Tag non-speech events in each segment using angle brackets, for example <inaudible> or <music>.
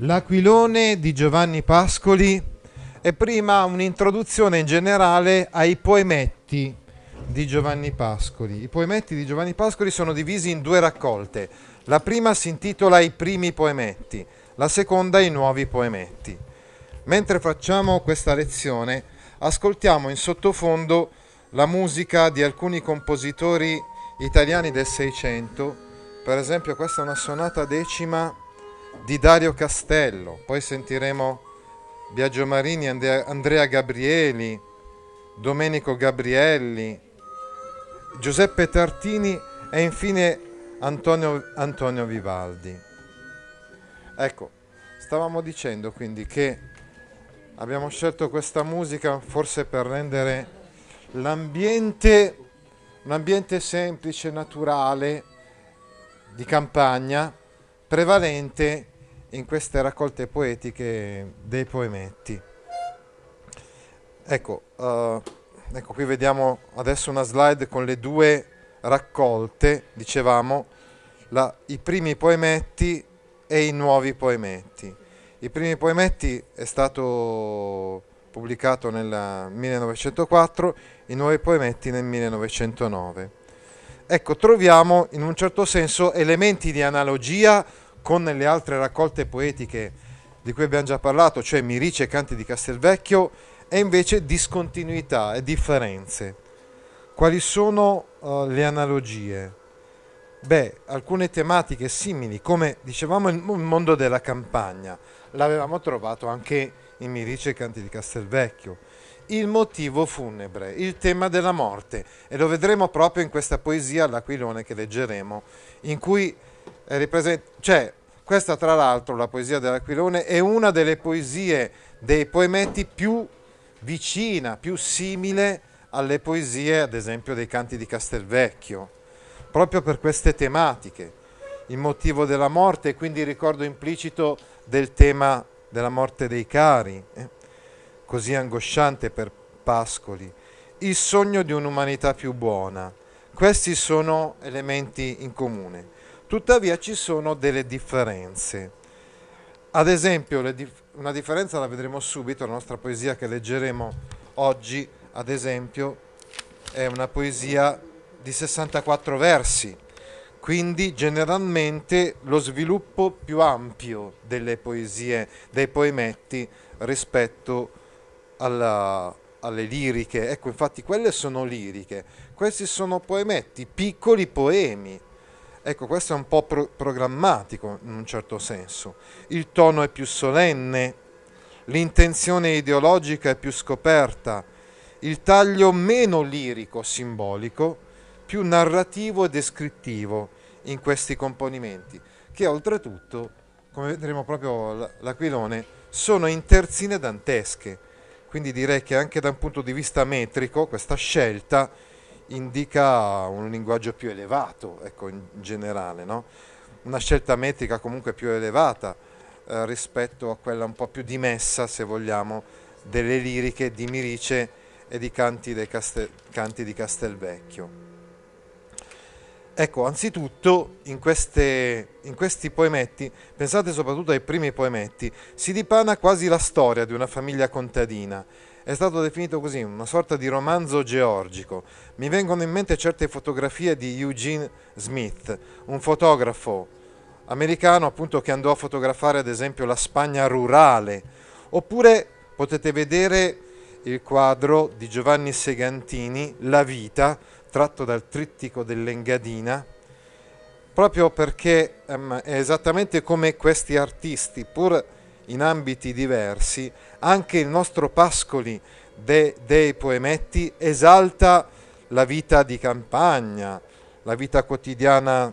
L'Aquilone di Giovanni Pascoli e prima un'introduzione in generale ai poemetti di Giovanni Pascoli. I poemetti di Giovanni Pascoli sono divisi in due raccolte. La prima si intitola I primi poemetti, la seconda I nuovi poemetti. Mentre facciamo questa lezione, ascoltiamo in sottofondo la musica di alcuni compositori italiani del Seicento, per esempio questa è una sonata decima di Dario Castello, poi sentiremo Biagio Marini, Andrea Gabrieli, Domenico Gabrielli, Giuseppe Tartini e infine Antonio, Antonio Vivaldi. Ecco, stavamo dicendo quindi che abbiamo scelto questa musica forse per rendere l'ambiente un ambiente semplice, naturale, di campagna, prevalente in queste raccolte poetiche dei poemetti. Ecco, uh, ecco, qui vediamo adesso una slide con le due raccolte, dicevamo, la, i primi poemetti e i nuovi poemetti. I primi poemetti è stato pubblicato nel 1904, i nuovi poemetti nel 1909. Ecco, troviamo in un certo senso elementi di analogia con le altre raccolte poetiche di cui abbiamo già parlato, cioè Mirice e Canti di Castelvecchio, e invece discontinuità e differenze. Quali sono uh, le analogie? Beh, alcune tematiche simili, come dicevamo il mondo della campagna, l'avevamo trovato anche in Mirice e Canti di Castelvecchio. Il motivo funebre, il tema della morte, e lo vedremo proprio in questa poesia L'Aquilone che leggeremo, in cui è ripresentato, cioè, questa tra l'altro, la poesia dell'Aquilone, è una delle poesie dei poemetti più vicina, più simile alle poesie, ad esempio, dei Canti di Castelvecchio, proprio per queste tematiche, il motivo della morte e quindi il ricordo implicito del tema della morte dei cari, eh? Così angosciante per Pascoli, il sogno di un'umanità più buona. Questi sono elementi in comune. Tuttavia ci sono delle differenze. Ad esempio, una differenza la vedremo subito, la nostra poesia che leggeremo oggi, ad esempio, è una poesia di 64 versi quindi generalmente lo sviluppo più ampio delle poesie, dei poemetti rispetto alla, alle liriche. Ecco, infatti quelle sono liriche, questi sono poemetti, piccoli poemi. Ecco, questo è un po' pro- programmatico in un certo senso. Il tono è più solenne, l'intenzione ideologica è più scoperta, il taglio meno lirico, simbolico, più narrativo e descrittivo in questi componimenti, che oltretutto, come vedremo proprio l'aquilone, sono in terzine dantesche. Quindi direi che anche da un punto di vista metrico questa scelta indica un linguaggio più elevato, ecco, in generale, no? una scelta metrica comunque più elevata eh, rispetto a quella un po' più dimessa, se vogliamo, delle liriche di Mirice e di Canti, Castel- Canti di Castelvecchio. Ecco, anzitutto in, queste, in, questi poemetti, pensate soprattutto ai primi poemetti, si dipana quasi la storia di una famiglia contadina. È stato definito così, una sorta di romanzo georgico. Mi vengono in mente certe fotografie di Eugene Smith, un fotografo americano appunto che andò a fotografare ad esempio la Spagna rurale. Oppure potete vedere il quadro di Giovanni Segantini, La vita, tratto dal trittico dell'Engadina, proprio perché um, è esattamente come questi artisti, pur in ambiti diversi, anche il nostro Pascoli de, dei poemetti esalta la vita di campagna, la vita quotidiana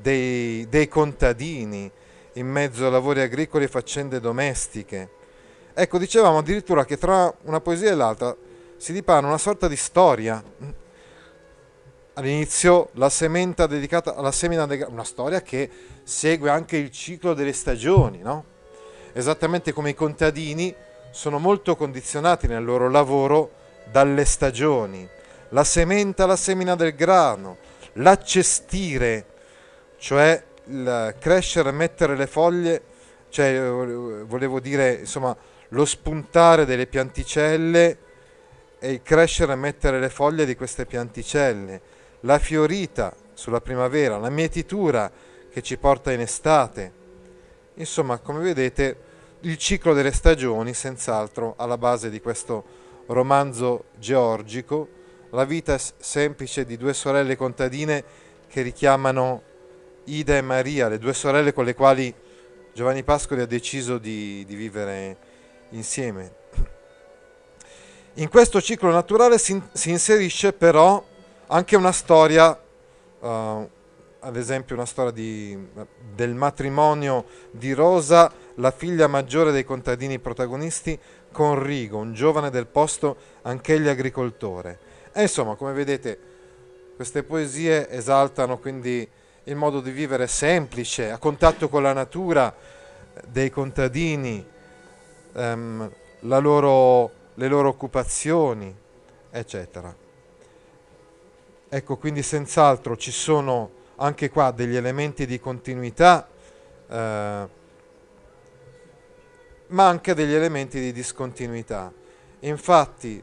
dei, dei contadini, in mezzo a lavori agricoli e faccende domestiche. Ecco, dicevamo addirittura che tra una poesia e l'altra si dipana una sorta di storia. All'inizio la sementa dedicata alla semina, de- una storia che segue anche il ciclo delle stagioni, no? Esattamente come i contadini sono molto condizionati nel loro lavoro dalle stagioni. La sementa, la semina del grano, l'accestire, cioè il crescere e mettere le foglie, cioè volevo dire insomma lo spuntare delle pianticelle e il crescere e mettere le foglie di queste pianticelle, la fiorita sulla primavera, la mietitura che ci porta in estate. Insomma, come vedete, il ciclo delle stagioni, senz'altro, alla base di questo romanzo georgico, la vita semplice di due sorelle contadine che richiamano Ida e Maria, le due sorelle con le quali Giovanni Pascoli ha deciso di, di vivere insieme. In questo ciclo naturale si, si inserisce però anche una storia, uh, ad esempio una storia di, del matrimonio di Rosa, la figlia maggiore dei contadini protagonisti, con Rigo, un giovane del posto, anch'egli agricoltore. E insomma, come vedete, queste poesie esaltano quindi il modo di vivere semplice, a contatto con la natura dei contadini, ehm, loro, le loro occupazioni, eccetera. Ecco, quindi senz'altro ci sono anche qua degli elementi di continuità, eh, ma anche degli elementi di discontinuità. Infatti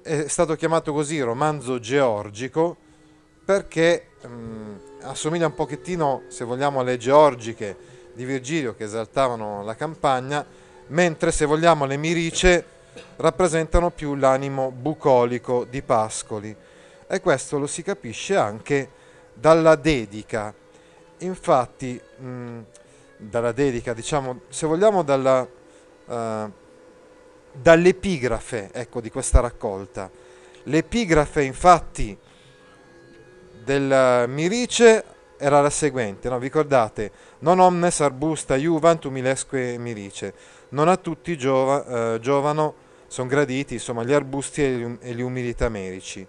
è stato chiamato così romanzo georgico perché mh, mm, assomiglia un pochettino, se vogliamo, alle georgiche di Virgilio che esaltavano la campagna, mentre se vogliamo le mirice rappresentano più l'animo bucolico di Pascoli. E questo lo si capisce anche dalla dedica. Infatti, mh, dalla dedica, diciamo, se vogliamo dalla, uh, dall'epigrafe ecco, di questa raccolta. L'epigrafe, infatti, del Mirice era la seguente, no? ricordate? Non omnes arbusta juvantum milesque mirice, non a tutti giova, eh, giovano, sono graditi, insomma, gli arbusti e gli, e gli umili tamerici.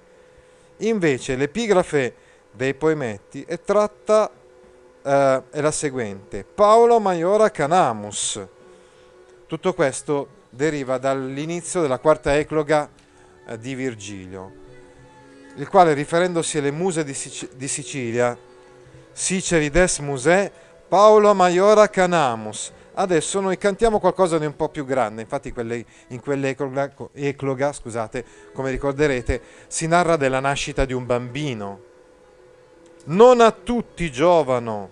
Invece l'epigrafe dei poemetti è tratta, eh, è la seguente, Paolo Maiora Canamus. Tutto questo deriva dall'inizio della quarta ecloga eh, di Virgilio, il quale riferendosi alle muse di, Sic- di Sicilia, Sicerides Musè, Paolo Maiora Canamus, Adesso noi cantiamo qualcosa di un po' più grande, infatti quelle, in quell'ecloga, ecloga, scusate, come ricorderete, si narra della nascita di un bambino. Non a tutti giovano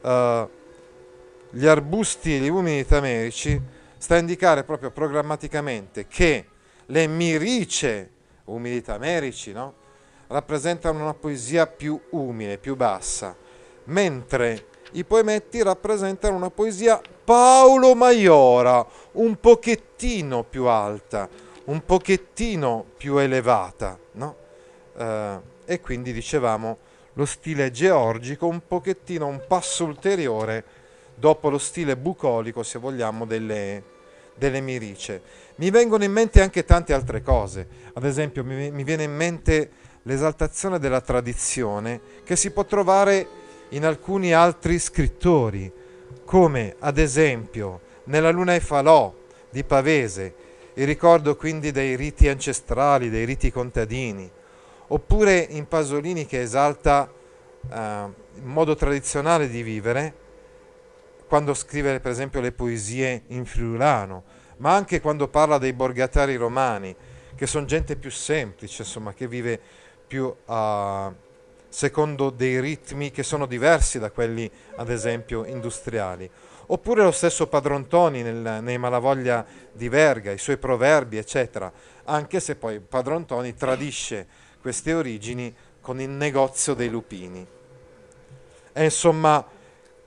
uh, gli arbusti e gli umili tamerici, sta a indicare proprio programmaticamente che le mirice, umili tamerici, no? rappresentano una poesia più umile, più bassa, mentre i poemetti rappresentano una poesia Paolo Maiora, un pochettino più alta, un pochettino più elevata, no? eh, e quindi dicevamo lo stile georgico un pochettino, un passo ulteriore dopo lo stile bucolico, se vogliamo, delle, delle mirice. Mi vengono in mente anche tante altre cose, ad esempio mi, mi viene in mente l'esaltazione della tradizione che si può trovare in alcuni altri scrittori, come ad esempio nella Luna e Falò di Pavese, il ricordo quindi dei riti ancestrali, dei riti contadini, oppure in Pasolini che esalta uh, il modo tradizionale di vivere, quando scrive per esempio le poesie in friulano, ma anche quando parla dei borgatari romani, che sono gente più semplice, insomma, che vive più a... Uh, secondo dei ritmi che sono diversi da quelli, ad esempio, industriali. Oppure lo stesso Padron Toni nel, nei Malavoglia di Verga, i suoi proverbi, eccetera, anche se poi Padron Toni tradisce queste origini con il negozio dei lupini. E insomma,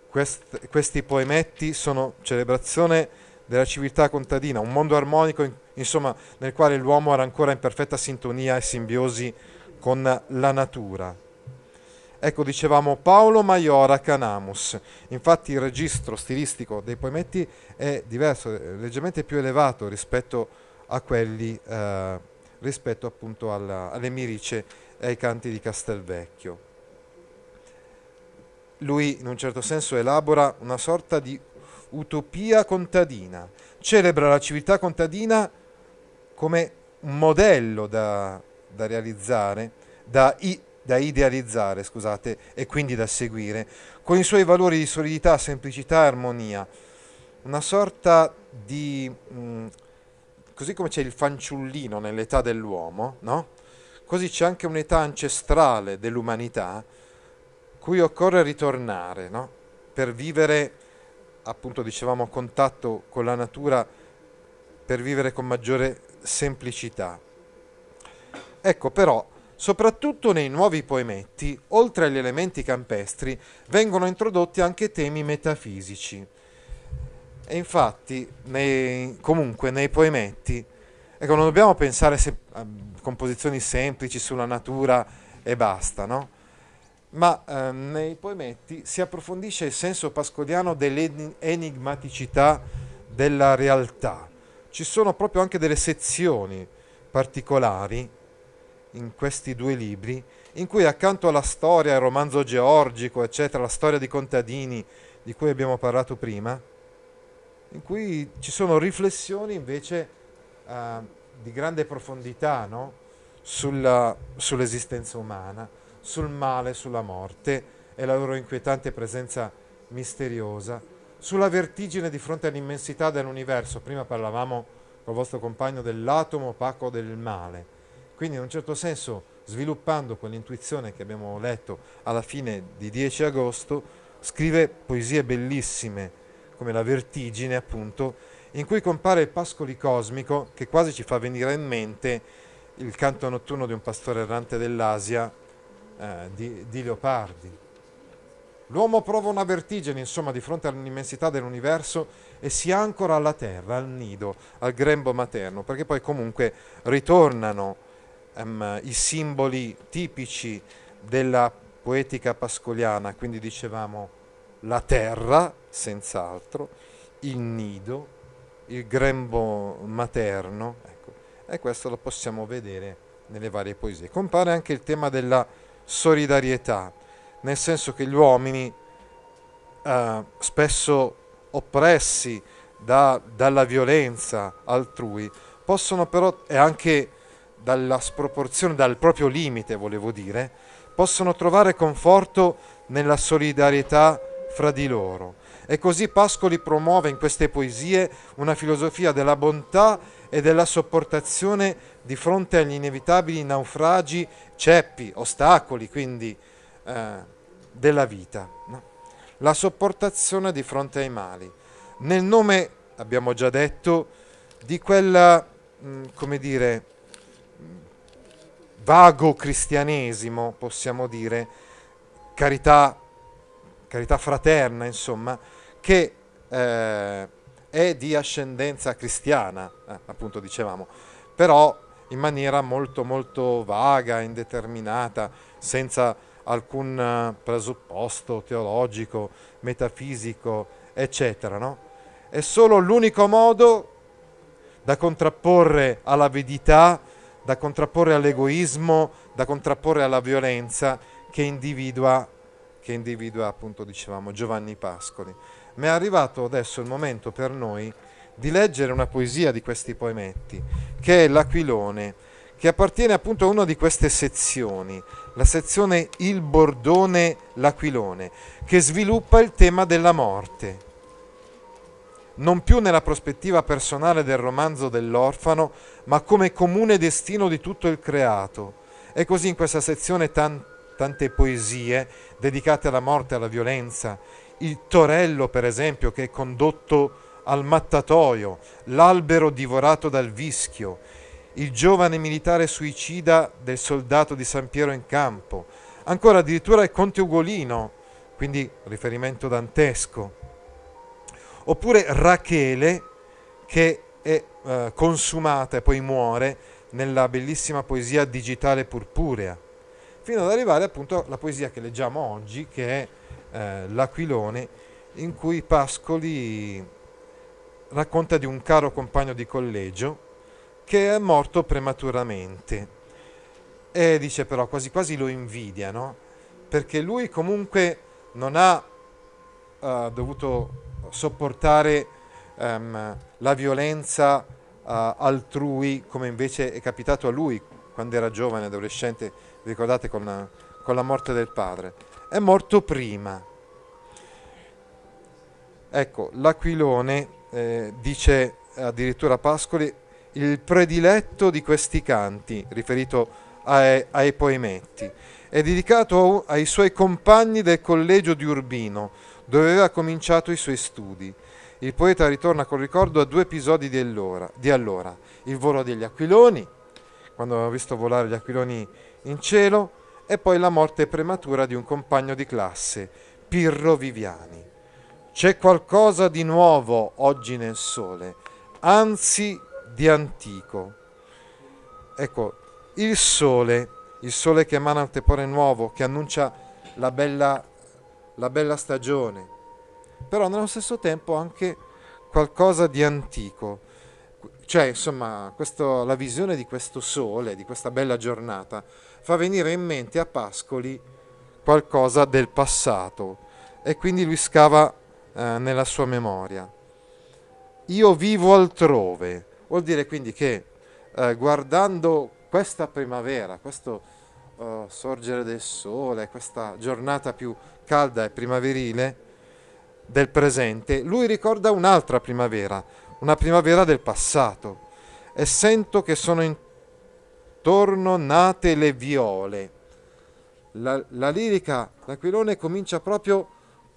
quest, questi poemetti sono celebrazione della civiltà contadina, un mondo armonico insomma, nel quale l'uomo era ancora in perfetta sintonia e simbiosi con la natura. Ecco, dicevamo Paolo Maiora Canamus. Infatti il registro stilistico dei poemetti è diverso, è leggermente più elevato rispetto a quelli, eh, rispetto appunto alla, alle Mirice e ai canti di Castelvecchio. Lui in un certo senso elabora una sorta di utopia contadina, celebra la civiltà contadina come un modello da, da realizzare, da, i, da idealizzare, scusate, e quindi da seguire, con i suoi valori di solidità, semplicità e armonia. Una sorta di... Mh, mm, così come c'è il fanciullino nell'età dell'uomo, no? Così c'è anche un'età ancestrale dell'umanità cui occorre ritornare, no? Per vivere, appunto dicevamo, a contatto con la natura, per vivere con maggiore semplicità. Ecco però, Soprattutto nei nuovi poemetti, oltre agli elementi campestri, vengono introdotti anche temi metafisici. E infatti, nei, comunque, nei poemetti, ecco, non dobbiamo pensare se, a composizioni semplici sulla natura e basta, no? Ma eh, nei poemetti si approfondisce il senso pascoliano dell'enigmaticità della realtà. Ci sono proprio anche delle sezioni particolari in questi due libri, in cui accanto alla storia, il romanzo georgico, eccetera, la storia di contadini di cui abbiamo parlato prima, in cui ci sono riflessioni invece uh, di grande profondità no? Sulla, sull'esistenza umana, sul male, sulla morte e la loro inquietante presenza misteriosa, sulla vertigine di fronte all'immensità dell'universo. Prima parlavamo con il vostro compagno dell'atomo opaco del male quindi in un certo senso, sviluppando quell'intuizione che abbiamo letto alla fine di 10 agosto, scrive poesie bellissime come La vertigine, appunto, in cui compare il pascoli cosmico che quasi ci fa venire in mente il canto notturno di un pastore errante dell'Asia eh, di, di Leopardi. L'uomo prova una vertigine, insomma, di fronte all'immensità dell'universo e si ancora alla terra, al nido, al grembo materno, perché poi comunque ritornano um, i simboli tipici della poetica pascoliana, quindi dicevamo la terra, senz'altro, il nido, il grembo materno, ecco, e questo lo possiamo vedere nelle varie poesie. Compare anche il tema della solidarietà, nel senso che gli uomini, eh, spesso oppressi da, dalla violenza altrui, possono però, e anche dalla sproporzione, dal proprio limite, volevo dire, possono trovare conforto nella solidarietà fra di loro. E così Pascoli promuove in queste poesie una filosofia della bontà e della sopportazione di fronte agli inevitabili naufragi, ceppi, ostacoli, quindi eh, della vita. No? La sopportazione di fronte ai mali. Nel nome, abbiamo già detto, di quella, mh, mm, come dire, vago cristianesimo, possiamo dire, carità, carità fraterna, insomma, che eh, è di ascendenza cristiana, eh, appunto dicevamo, però in maniera molto molto vaga, indeterminata, senza alcun eh, presupposto teologico, metafisico, eccetera. No? È solo l'unico modo da contrapporre all'avidità da contrapporre all'egoismo, da contrapporre alla violenza che individua, che individua appunto dicevamo Giovanni Pascoli. Ma è arrivato adesso il momento per noi di leggere una poesia di questi poemetti, che è L'Aquilone, che appartiene appunto a una di queste sezioni, la sezione Il Bordone L'Aquilone, che sviluppa il tema della morte non più nella prospettiva personale del romanzo dell'orfano, ma come comune destino di tutto il creato. E così in questa sezione tan- tante poesie dedicate alla morte e alla violenza, il torello per esempio che è condotto al mattatoio, l'albero divorato dal vischio, il giovane militare suicida del soldato di San Piero in campo, ancora addirittura il conte Ugolino, quindi riferimento dantesco, oppure Rachele che è eh, consumata e poi muore nella bellissima poesia digitale purpurea. fino ad arrivare appunto alla poesia che leggiamo oggi, che è eh, L'Aquilone, in cui Pascoli racconta di un caro compagno di collegio che è morto prematuramente. E dice però quasi quasi lo invidia, no? Perché lui comunque non ha uh, dovuto sopportare um, la violenza uh, altrui come invece è capitato a lui quando era giovane, adolescente, ricordate con la, con la morte del padre. È morto prima. Ecco, l'Aquilone eh, dice addirittura Pascoli il prediletto di questi canti, riferito ai, ai poemetti, è dedicato ai suoi compagni del collegio di Urbino, dove aveva cominciato i suoi studi. Il poeta ritorna col ricordo a due episodi di allora, di allora il volo degli aquiloni, quando aveva visto volare gli aquiloni in cielo, e poi la morte prematura di un compagno di classe, Pirro Viviani. C'è qualcosa di nuovo oggi nel sole, anzi di antico. Ecco, il sole, il sole che emana un tepore nuovo, che annuncia la bella, la bella stagione, però nello stesso tempo anche qualcosa di antico. Cioè, insomma, questo, la visione di questo sole, di questa bella giornata, fa venire in mente a Pascoli qualcosa del passato e quindi lui scava eh, nella sua memoria. Io vivo altrove, vuol dire quindi che eh, guardando questa primavera, questo uh, sorgere del sole, questa giornata più calda e primaverile del presente, lui ricorda un'altra primavera, una primavera del passato, e sento che sono intorno nate le viole. La, la lirica d'Aquilone comincia proprio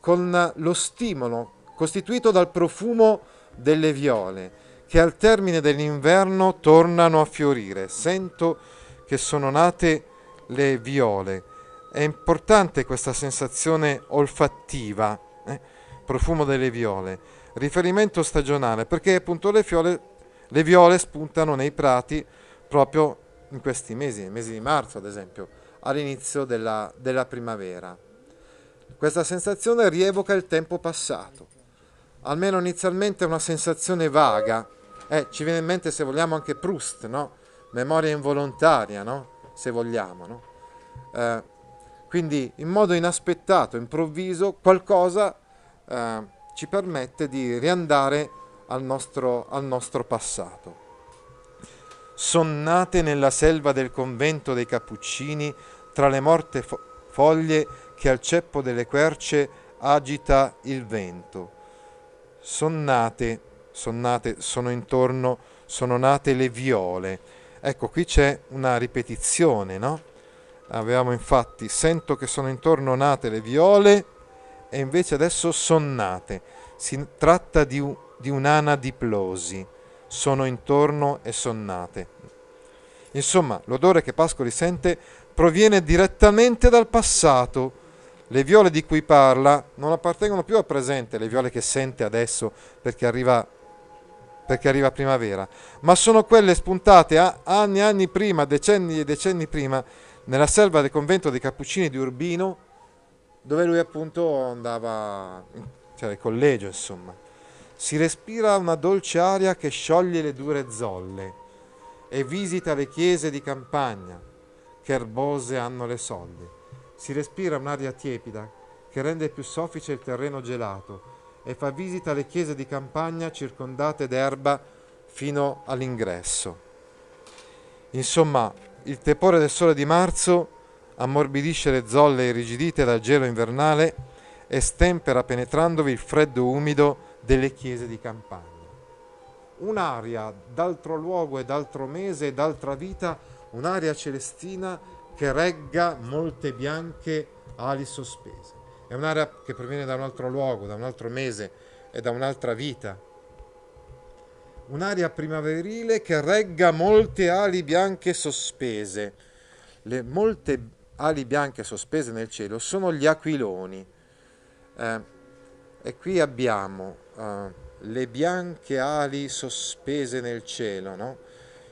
con lo stimolo costituito dal profumo delle viole che al termine dell'inverno tornano a fiorire. Sento che sono nate le viole. È importante questa sensazione olfattiva, eh? profumo delle viole, riferimento stagionale, perché appunto le, fiole, le viole spuntano nei prati proprio in questi mesi, nei mesi di marzo ad esempio, all'inizio della, della primavera. Questa sensazione rievoca il tempo passato, almeno inizialmente una sensazione vaga, eh, ci viene in mente, se vogliamo, anche Proust, no? Memoria involontaria, no? Se vogliamo, no? Eh, quindi, in modo inaspettato, improvviso, qualcosa eh, ci permette di riandare al nostro, al nostro passato. Sonnate nella selva del convento dei Cappuccini, tra le morte fo- foglie che al ceppo delle querce agita il vento. Sonnate sono nate, sono intorno, sono nate le viole. Ecco, qui c'è una ripetizione, no? Avevamo infatti, sento che sono intorno nate le viole e invece adesso sono nate. Si tratta di, di un'anadiplosi, sono intorno e sono nate. Insomma, l'odore che Pascoli sente proviene direttamente dal passato, le viole di cui parla non appartengono più al presente, le viole che sente adesso perché arriva perché arriva primavera, ma sono quelle spuntate anni e anni prima, decenni e decenni prima, nella selva del convento dei Cappuccini di Urbino, dove lui appunto andava, cioè il collegio insomma. Si respira una dolce aria che scioglie le dure zolle e visita le chiese di campagna che erbose hanno le soglie. Si respira un'aria tiepida che rende più soffice il terreno gelato e fa visita alle chiese di campagna circondate d'erba fino all'ingresso. Insomma, il tepore del sole di marzo ammorbidisce le zolle irrigidite dal gelo invernale e stempera penetrandovi il freddo umido delle chiese di campagna. Un'aria d'altro luogo e d'altro mese e d'altra vita, un'aria celestina che regga molte bianche ali sospese. È un'area che proviene da un altro luogo, da un altro mese e da un'altra vita. Un'area primaverile che regga molte ali bianche sospese. Le molte ali bianche sospese nel cielo sono gli aquiloni. Eh, e qui abbiamo eh, le bianche ali sospese nel cielo. No?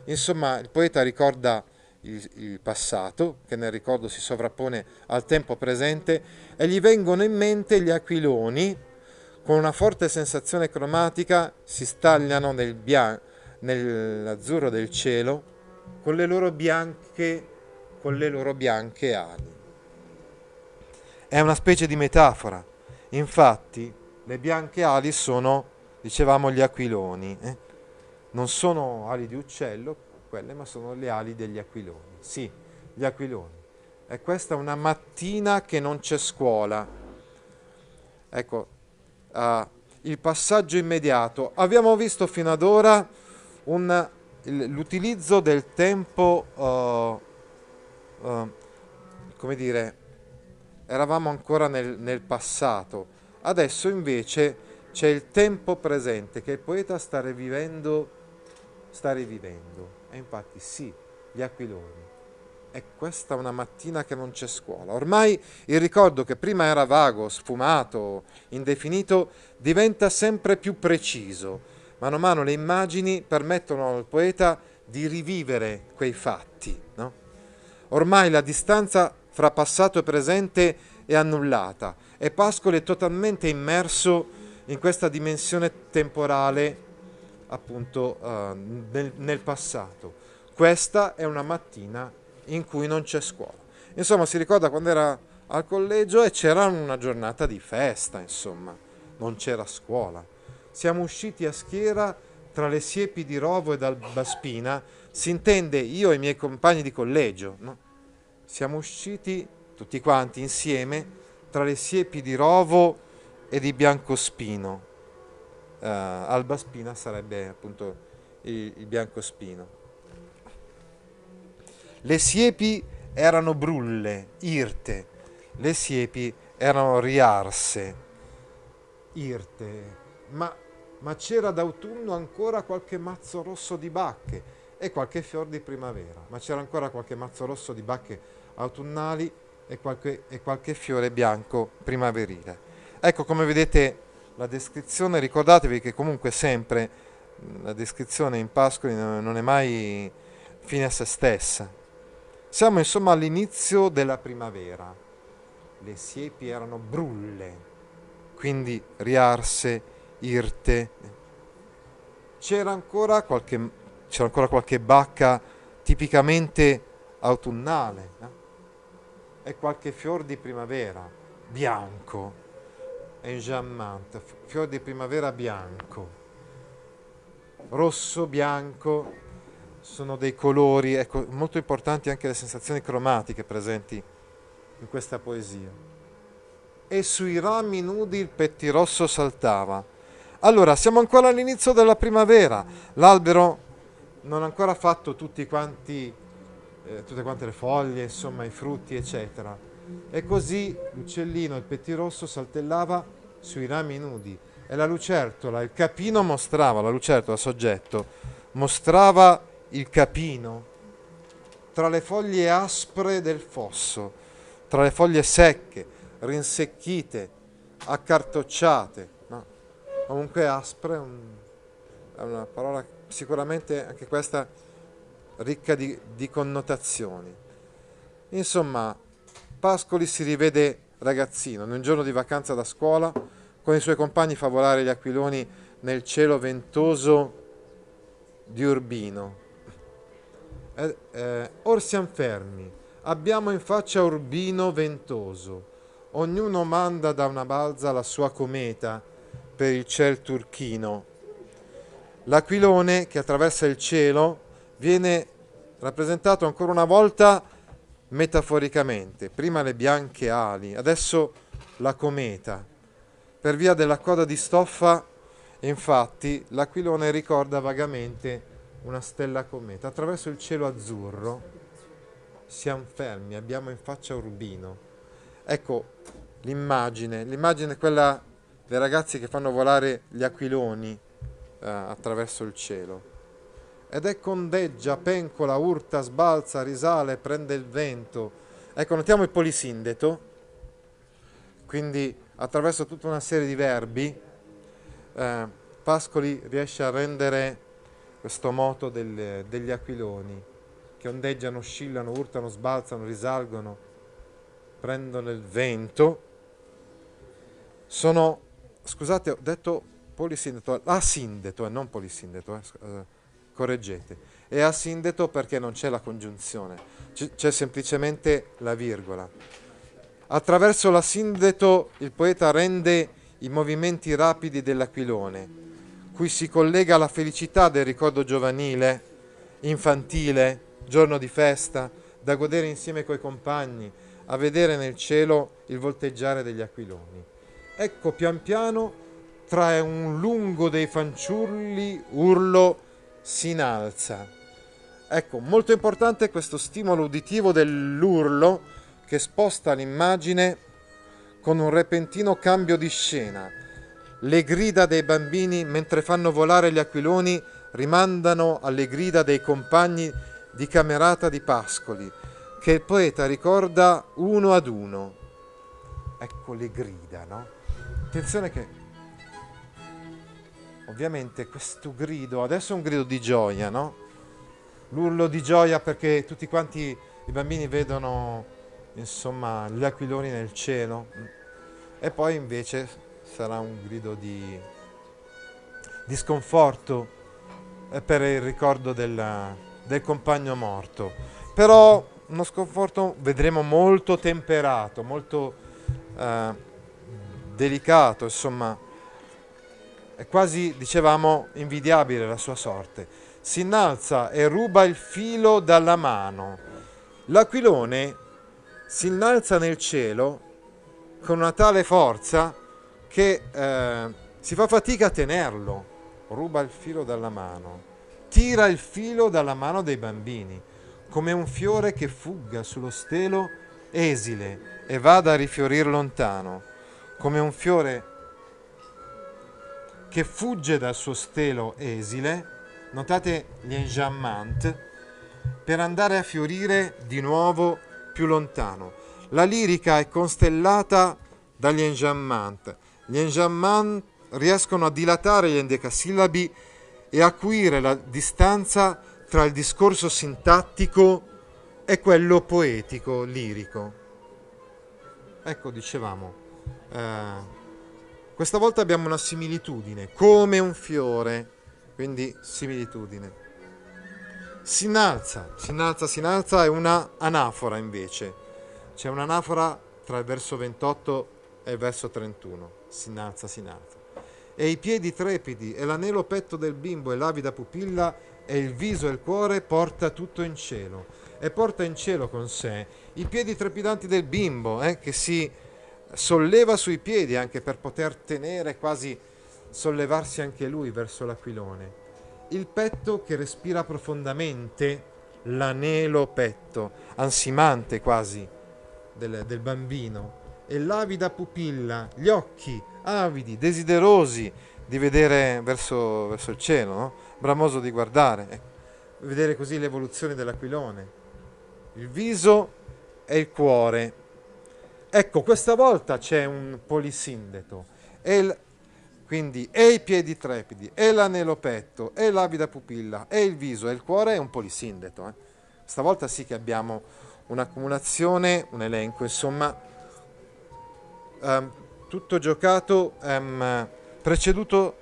Insomma, il poeta ricorda il, il, passato, che nel ricordo si sovrappone al tempo presente, e gli vengono in mente gli aquiloni, con una forte sensazione cromatica si stagliano nel bian- nell'azzurro del cielo con le loro bianche, con le loro bianche ali. È una specie di metafora. Infatti, le bianche ali sono, dicevamo, gli aquiloni. Eh? Non sono ali di uccello, quelle, ma sono le ali degli aquiloni. Sì, gli aquiloni. E questa è una mattina che non c'è scuola. Ecco, uh, il passaggio immediato. Abbiamo visto fino ad ora un, l'utilizzo del tempo, uh, uh, come dire, eravamo ancora nel, nel passato, adesso invece c'è il tempo presente che il poeta sta rivivendo, sta rivivendo. E infatti sì, gli aquiloni. E questa è una mattina che non c'è scuola. Ormai il ricordo che prima era vago, sfumato, indefinito, diventa sempre più preciso. Mano a mano le immagini permettono al poeta di rivivere quei fatti. No? Ormai la distanza fra passato e presente è annullata e Pascoli è totalmente immerso in questa dimensione temporale appunto uh, nel, nel passato. Questa è una mattina in cui non c'è scuola. Insomma, si ricorda quando era al collegio e c'era una giornata di festa, insomma, non c'era scuola. Siamo usciti a schiera tra le siepi di Rovo ed Albaspina, si intende io e i miei compagni di collegio, no? Siamo usciti tutti quanti insieme tra le siepi di Rovo e di Biancospino. Uh, Albaspina sarebbe appunto il, il biancospino. Le siepi erano brulle, irte, le siepi erano riarse, irte, ma, ma c'era d'autunno ancora qualche mazzo rosso di bacche e qualche fior di primavera, ma c'era ancora qualche mazzo rosso di bacche autunnali e qualche, e qualche fiore bianco primaverile. Ecco come vedete la descrizione, ricordatevi che comunque sempre la descrizione in Pascoli non è mai fine a se stessa, siamo insomma all'inizio della primavera. Le siepi erano brulle, quindi riarse, irte. C'era ancora qualche, c'era ancora qualche bacca tipicamente autunnale eh? e qualche fior di primavera bianco, enjammante, fior di primavera bianco, rosso, bianco, sono dei colori, ecco, molto importanti anche le sensazioni cromatiche presenti in questa poesia. E sui rami nudi il pettirosso saltava. Allora, siamo ancora all'inizio della primavera, l'albero non ha ancora fatto quanti, eh, tutte quante le foglie, insomma i frutti, eccetera. E così l'uccellino, il pettirosso, saltellava sui rami nudi e la lucertola, il capino mostrava, la lucertola, soggetto, mostrava il capino, tra le foglie aspre del fosso, tra le foglie secche, rinsecchite, accartocciate. No? Comunque aspre un, è una parola sicuramente anche questa ricca di, di connotazioni. Insomma, Pascoli si rivede ragazzino, in un giorno di vacanza da scuola, con i suoi compagni fa volare gli aquiloni nel cielo ventoso di Urbino, eh, eh, or siamo fermi, abbiamo in faccia Urbino ventoso, ognuno manda da una balza la sua cometa per il ciel turchino. L'aquilone che attraversa il cielo viene rappresentato ancora una volta metaforicamente, prima le bianche ali, adesso la cometa. Per via della coda di stoffa, infatti, l'aquilone ricorda vagamente una stella cometa. Attraverso il cielo azzurro siamo fermi, abbiamo in faccia Urbino. Ecco l'immagine, l'immagine è quella dei ragazzi che fanno volare gli aquiloni eh, attraverso il cielo. Ed è condeggia, pencola, urta, sbalza, risale, prende il vento. Ecco, notiamo il polisindeto, quindi attraverso tutta una serie di verbi, eh, Pascoli riesce a rendere questo moto del, degli aquiloni, che ondeggiano, oscillano, urtano, sbalzano, risalgono, prendono il vento. Sono, scusate, ho detto polisindeto, asindeto e non polisindeto, eh, correggete. È asindeto perché non c'è la congiunzione, c'è semplicemente la virgola. Attraverso l'asindeto il poeta rende i movimenti rapidi dell'aquilone, cui si collega la felicità del ricordo giovanile, infantile, giorno di festa, da godere insieme coi compagni, a vedere nel cielo il volteggiare degli aquiloni. Ecco pian piano, tra un lungo dei fanciulli, urlo si innalza. Ecco, molto importante questo stimolo uditivo dell'urlo che sposta l'immagine con un repentino cambio di scena. Le grida dei bambini mentre fanno volare gli aquiloni rimandano alle grida dei compagni di camerata di Pascoli, che il poeta ricorda uno ad uno. Ecco le grida, no? Attenzione che ovviamente questo grido, adesso è un grido di gioia, no? L'urlo di gioia perché tutti quanti i bambini vedono insomma gli aquiloni nel cielo e poi invece sarà un grido di, di sconforto per il ricordo della, del compagno morto. Però uno sconforto vedremo molto temperato, molto eh, delicato, insomma, è quasi, dicevamo, invidiabile la sua sorte. Si innalza e ruba il filo dalla mano. L'aquilone si innalza nel cielo con una tale forza che eh, si fa fatica a tenerlo, ruba il filo dalla mano, tira il filo dalla mano dei bambini, come un fiore che fugga sullo stelo esile e vada a rifiorir lontano, come un fiore che fugge dal suo stelo esile, notate gli enjambment, per andare a fiorire di nuovo più lontano. La lirica è constellata dagli enjambment. Gli enjambment riescono a dilatare gli endecasillabi e acuire la distanza tra il discorso sintattico e quello poetico, lirico. Ecco, dicevamo, eh, questa volta abbiamo una similitudine, come un fiore, quindi similitudine. Si innalza, si innalza, si innalza è una anafora invece. C'è un'anafora tra il verso 28 e il verso 31. Si innalza, si innalza. E i piedi trepidi e l'anelo petto del bimbo e l'avida pupilla e il viso e il cuore porta tutto in cielo. E porta in cielo con sé i piedi trepidanti del bimbo eh, che si solleva sui piedi anche per poter tenere quasi sollevarsi anche lui verso l'aquilone. Il petto che respira profondamente, l'anelo petto, ansimante quasi del, del bambino, e l'avida pupilla, gli occhi avidi, desiderosi di vedere verso, verso il cielo, no? bramoso di guardare, ecco. vedere così l'evoluzione dell'aquilone. Il viso e il cuore Ecco, questa volta c'è un polisindeto, e il, quindi e i piedi trepidi, e l'anelo petto, e l'avida pupilla, e il viso e il cuore è un polisindeto. Eh. Stavolta sì che abbiamo un'accumulazione, un elenco, insomma, um, tutto giocato, um, preceduto,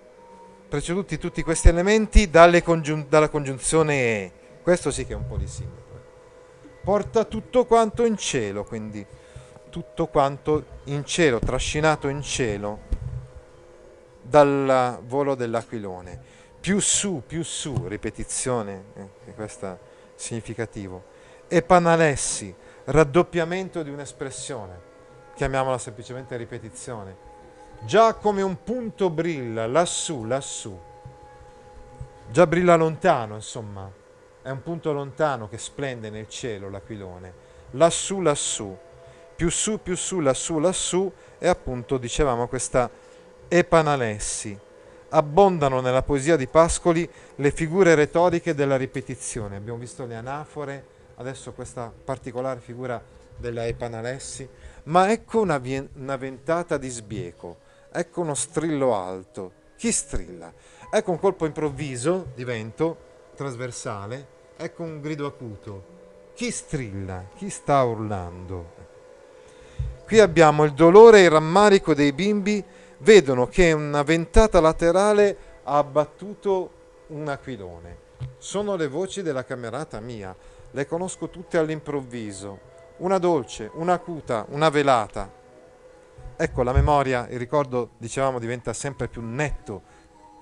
preceduti tutti questi elementi congiun- dalla congiunzione E. Questo sì che è un polisindeto. Eh. Porta tutto quanto in cielo, quindi tutto quanto in cielo, trascinato in cielo dal volo dell'aquilone. Più su, più su, ripetizione, eh, questo è significativo. E panalessi, raddoppiamento di un'espressione, chiamiamola semplicemente ripetizione. Già come un punto brilla lassù, lassù. Già brilla lontano, insomma. È un punto lontano che splende nel cielo l'aquilone. Lassù, lassù più su, più su, lassù, lassù, e appunto dicevamo questa epanalessi. Abbondano nella poesia di Pascoli le figure retoriche della ripetizione. Abbiamo visto le anafore, adesso questa particolare figura della epanalessi, ma ecco una, una ventata di sbieco, ecco uno strillo alto. Chi strilla? Ecco un colpo improvviso di vento trasversale Ecco un grido acuto. Chi strilla? Chi sta urlando? Qui abbiamo il dolore e il rammarico dei bimbi, vedono che una ventata laterale ha abbattuto un aquilone. Sono le voci della camerata mia, le conosco tutte all'improvviso, una dolce, una acuta, una velata. Ecco, la memoria, il ricordo, dicevamo, diventa sempre più netto,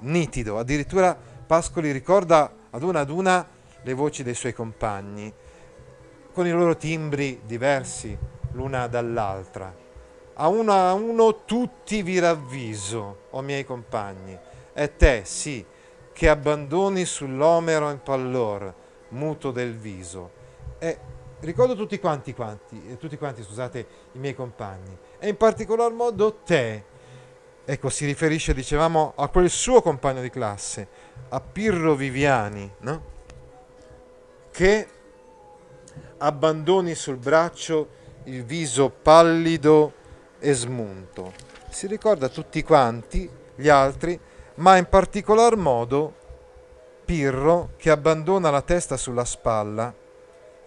nitido. Addirittura Pascoli ricorda ad una ad una le voci dei suoi compagni, con i loro timbri diversi, l'una dall'altra. A uno a uno tutti vi ravviso, o miei compagni, e te, sì, che abbandoni sull'omero in pallor, muto del viso. E ricordo tutti quanti, quanti, eh, tutti quanti, scusate, i miei compagni, e in particolar modo te. Ecco, si riferisce, dicevamo, a quel suo compagno di classe, a Pirro Viviani, no? Che abbandoni sul braccio il viso pallido e smunto. Si ricorda tutti quanti, gli altri, ma in particolar modo Pirro che abbandona la testa sulla spalla,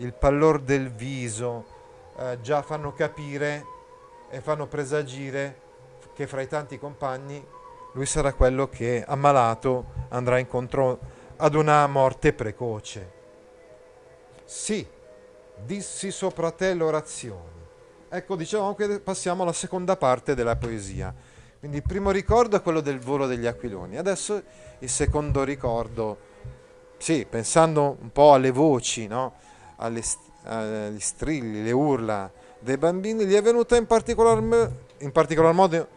il pallor del viso, eh, già fanno capire e fanno presagire che fra i tanti compagni lui sarà quello che ammalato andrà incontro ad una morte precoce. Sì, dissi sopra te l'orazione. Ecco, diciamo che passiamo alla seconda parte della poesia. Quindi il primo ricordo è quello del volo degli aquiloni. Adesso il secondo ricordo, sì, pensando un po' alle voci, no? Alle, agli strilli, le urla dei bambini, gli è venuta in particolar, in particolar modo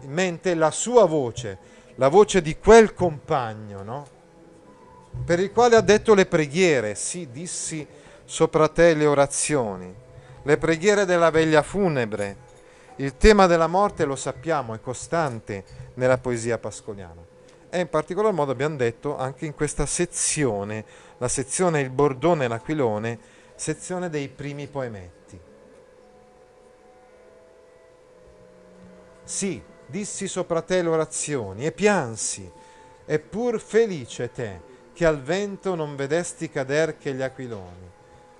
in mente la sua voce, la voce di quel compagno, no? Per il quale ha detto le preghiere, sì, dissi sopra te le orazioni, le preghiere della veglia funebre. Il tema della morte, lo sappiamo, è costante nella poesia pascoliana. E in particolar modo abbiamo detto anche in questa sezione, la sezione Il Bordone e l'Aquilone, sezione dei primi poemetti. Sì, dissi sopra te le orazioni e piansi, eppur felice te, che al vento non vedesti cader che gli aquiloni.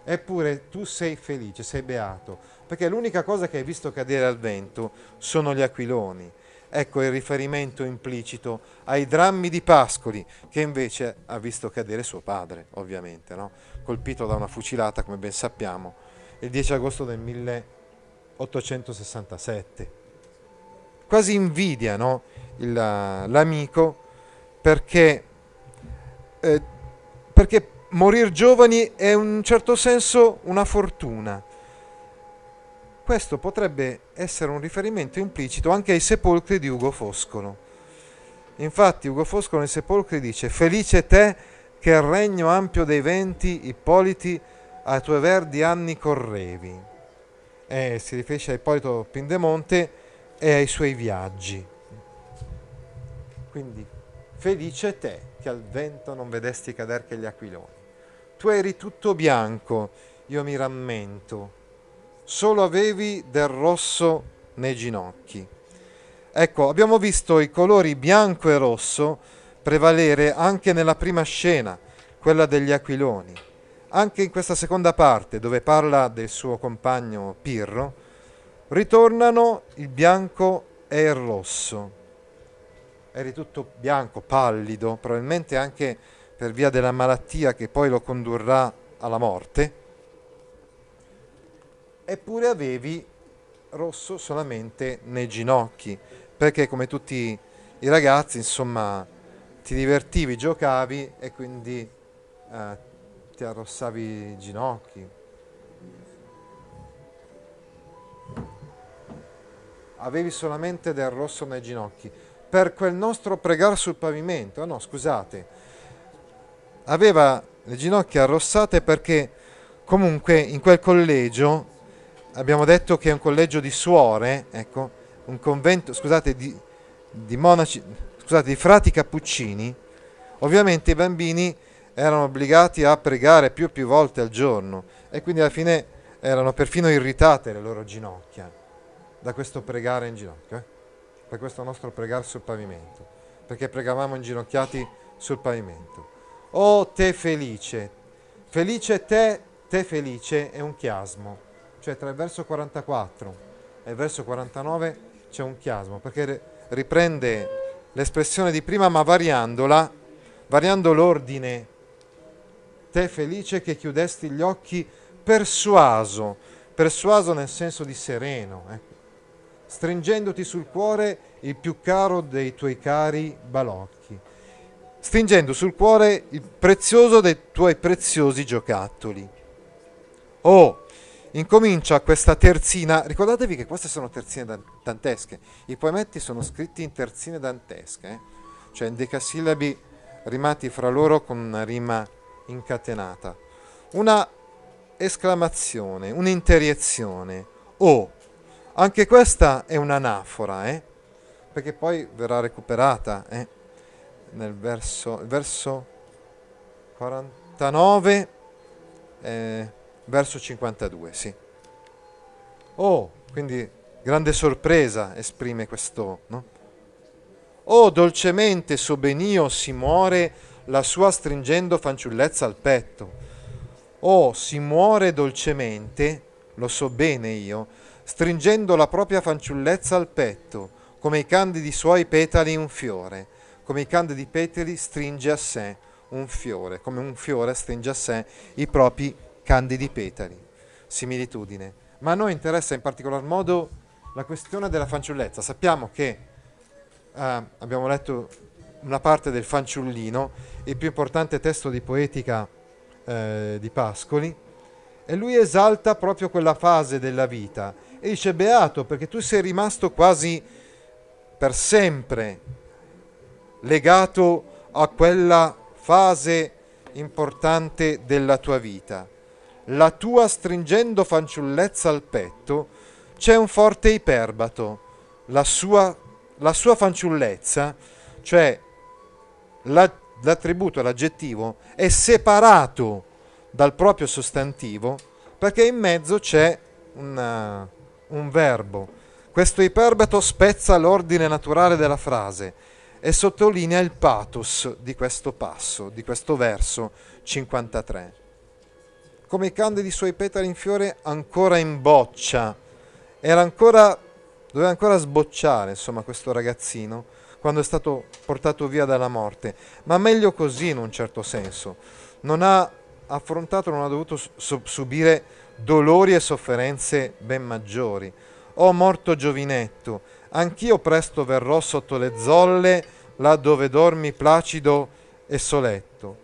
Eppure tu sei felice, sei beato, perché l'unica cosa che hai visto cadere al vento sono gli aquiloni. Ecco il riferimento implicito ai drammi di Pascoli, che invece ha visto cadere suo padre, ovviamente, no? Colpito da una fucilata, come ben sappiamo, il 10 agosto del 1867. Quasi invidia no? il, l'amico perché, eh, perché morir giovani è in un certo senso una fortuna. Questo potrebbe essere un riferimento implicito anche ai sepolcri di Ugo Foscolo. Infatti Ugo Foscolo nei sepolcri dice Felice te che il regno ampio dei venti, Ippoliti, ai tuoi verdi anni correvi. E si riferisce a Ippolito Pindemonte e ai suoi viaggi. Quindi felice te che al vento non vedesti cader che gli aquiloni tu eri tutto bianco, io mi rammento, solo avevi del rosso nei ginocchi. Ecco, abbiamo visto i colori bianco e rosso prevalere anche nella prima scena, quella degli aquiloni. Anche in questa seconda parte, dove parla del suo compagno Pirro, ritornano il bianco e il rosso. Eri tutto bianco, pallido, probabilmente anche per via della malattia che poi lo condurrà alla morte, eppure avevi rosso solamente nei ginocchi, perché come tutti i ragazzi, insomma, ti divertivi, giocavi e quindi eh, ti arrossavi i ginocchi. Avevi solamente del rosso nei ginocchi. Per quel nostro pregare sul pavimento, ah no, scusate, aveva le ginocchia arrossate perché comunque in quel collegio, abbiamo detto che è un collegio di suore, ecco, un convento, scusate, di, di monaci, scusate, di frati cappuccini, ovviamente i bambini erano obbligati a pregare più e più volte al giorno e quindi alla fine erano perfino irritate le loro ginocchia da questo pregare in ginocchio, eh? per questo nostro pregare sul pavimento, perché pregavamo inginocchiati sul pavimento. Oh te felice, Felice te, te felice è un chiasmo, cioè tra il verso 44 e il verso 49 c'è un chiasmo, perché riprende l'espressione di prima ma variandola, variando l'ordine. Te felice che chiudesti gli occhi persuaso, persuaso nel senso di sereno, ecco. stringendoti sul cuore il più caro dei tuoi cari balocchi, stringendo sul cuore il prezioso dei tuoi preziosi giocattoli. Oh, incomincia questa terzina, ricordatevi che queste sono terzine dantesche, i poemetti sono scritti in terzine dantesche, eh? cioè in decasillabi rimati fra loro con una rima incatenata. Una esclamazione, un'interiezione. Oh, anche questa è un'anafora, eh? perché poi verrà recuperata eh? nel verso, verso 49, eh, verso 52, sì. Oh, quindi grande sorpresa esprime questo, no? Oh, dolcemente sobenio si muore la sua stringendo fanciullezza al petto o si muore dolcemente, lo so bene io, stringendo la propria fanciullezza al petto, come i candidi suoi petali un fiore, come i candidi petali stringe a sé un fiore, come un fiore stringe a sé i propri candidi petali. Similitudine. Ma a noi interessa in particolar modo la questione della fanciullezza. Sappiamo che eh, abbiamo letto una parte del fanciullino, il più importante testo di poetica eh, di Pascoli, e lui esalta proprio quella fase della vita e dice beato perché tu sei rimasto quasi per sempre legato a quella fase importante della tua vita. La tua stringendo fanciullezza al petto c'è un forte iperbato, la sua, la sua fanciullezza, cioè la l'attributo, l'aggettivo, è separato dal proprio sostantivo perché in mezzo c'è una, un verbo. Questo iperbato spezza l'ordine naturale della frase e sottolinea il pathos di questo passo, di questo verso 53. Come i candidi suoi petali in fiore ancora in boccia, era ancora, doveva ancora sbocciare, insomma, questo ragazzino quando è stato portato via dalla morte, ma meglio così in un certo senso. Non ha affrontato, non ha dovuto subire dolori e sofferenze ben maggiori. Oh morto giovinetto, anch'io presto verrò sotto le zolle là dove dormi placido e soletto.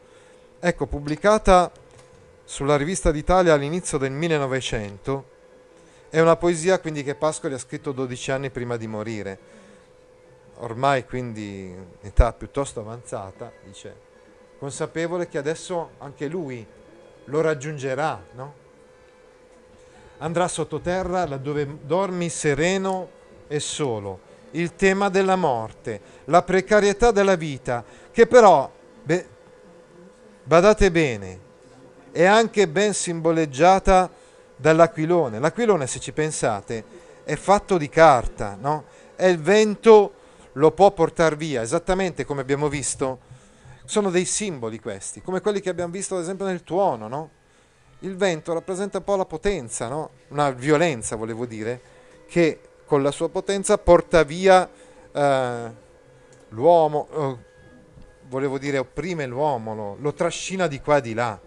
Ecco, pubblicata sulla rivista d'Italia all'inizio del 1900, è una poesia quindi che Pascoli ha scritto 12 anni prima di morire ormai quindi in età piuttosto avanzata, dice, consapevole che adesso anche lui lo raggiungerà, no? Andrà sottoterra laddove dormi sereno e solo. Il tema della morte, la precarietà della vita, che però, beh, badate bene, è anche ben simboleggiata dall'aquilone. L'aquilone, se ci pensate, è fatto di carta, no? È il vento lo può portare via, esattamente come abbiamo visto. Sono dei simboli questi, come quelli che abbiamo visto ad esempio nel tuono, no? Il vento rappresenta un po' la potenza, no? Una violenza, volevo dire, che con la sua potenza porta via eh, l'uomo, eh, volevo dire opprime l'uomo, lo, lo trascina di qua e di là.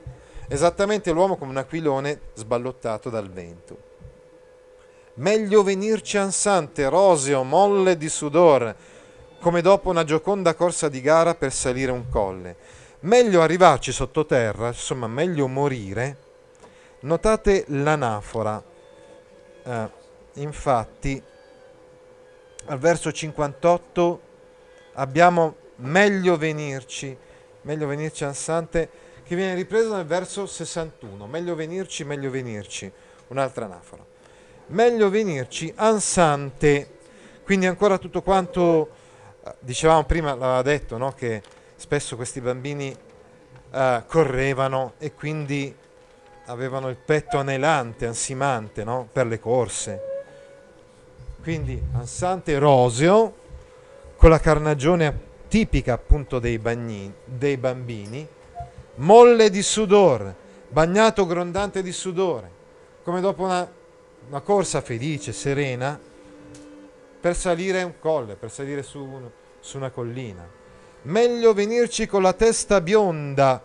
Esattamente l'uomo come un aquilone sballottato dal vento. Meglio venirci ansante, roseo, molle di sudor, come dopo una gioconda corsa di gara per salire un colle. Meglio arrivarci sottoterra, insomma, meglio morire. Notate l'anafora. Eh, infatti, al verso 58 abbiamo meglio venirci, meglio venirci ansante, che viene ripreso nel verso 61. Meglio venirci, meglio venirci. Un'altra anafora. Meglio venirci ansante. Quindi ancora tutto quanto dicevamo prima, l'aveva detto, no? che spesso questi bambini uh, correvano e quindi avevano il petto anelante, ansimante no? per le corse. Quindi ansante roseo, con la carnagione tipica appunto dei, bagni, dei bambini, molle di sudor, bagnato grondante di sudore, come dopo una, una corsa felice, serena, per salire un colle, per salire su, su una collina. Meglio venirci con la testa bionda.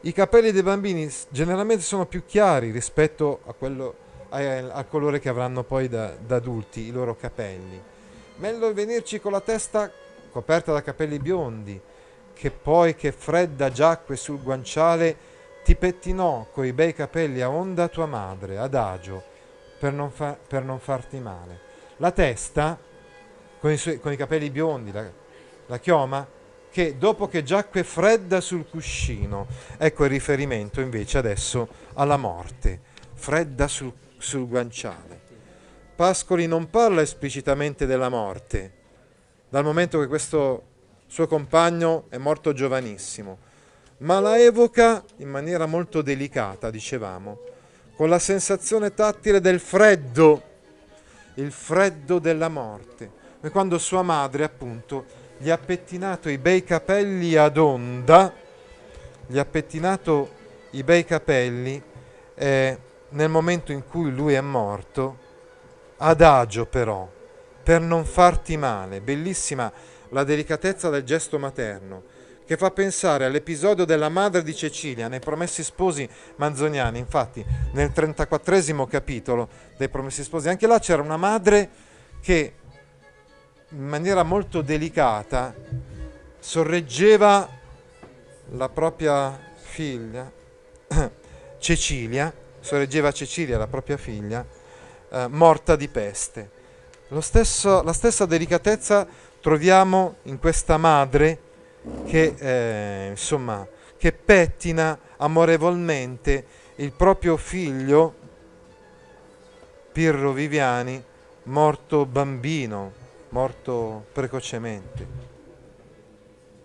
I capelli dei bambini generalmente sono più chiari rispetto a quello, al colore che avranno poi da, da adulti i loro capelli. Meglio venirci con la testa coperta da capelli biondi, che poi che fredda giacque sul guanciale ti pettinò coi bei capelli a onda tua madre, adagio, per non, fa- per non farti male. La testa con i, suoi, con i capelli biondi, la, la chioma, che dopo che giacque fredda sul cuscino, ecco il riferimento invece adesso alla morte, fredda sul, sul guanciale. Pascoli non parla esplicitamente della morte, dal momento che questo suo compagno è morto giovanissimo, ma la evoca in maniera molto delicata, dicevamo, con la sensazione tattile del freddo, il freddo della morte. E quando sua madre appunto gli ha pettinato i bei capelli ad onda, gli ha pettinato i bei capelli eh, nel momento in cui lui è morto, adagio però, per non farti male, bellissima la delicatezza del gesto materno, che fa pensare all'episodio della madre di Cecilia nei Promessi Sposi manzoniani. Infatti, nel 34 capitolo dei Promessi Sposi, anche là c'era una madre che in maniera molto delicata sorreggeva la propria figlia, <coughs> Cecilia, sorreggeva Cecilia, la propria figlia, eh, morta di peste. Stesso, la stessa delicatezza troviamo in questa madre che, eh, insomma, che pettina amorevolmente il proprio figlio, Pirro Viviani, morto bambino, morto precocemente.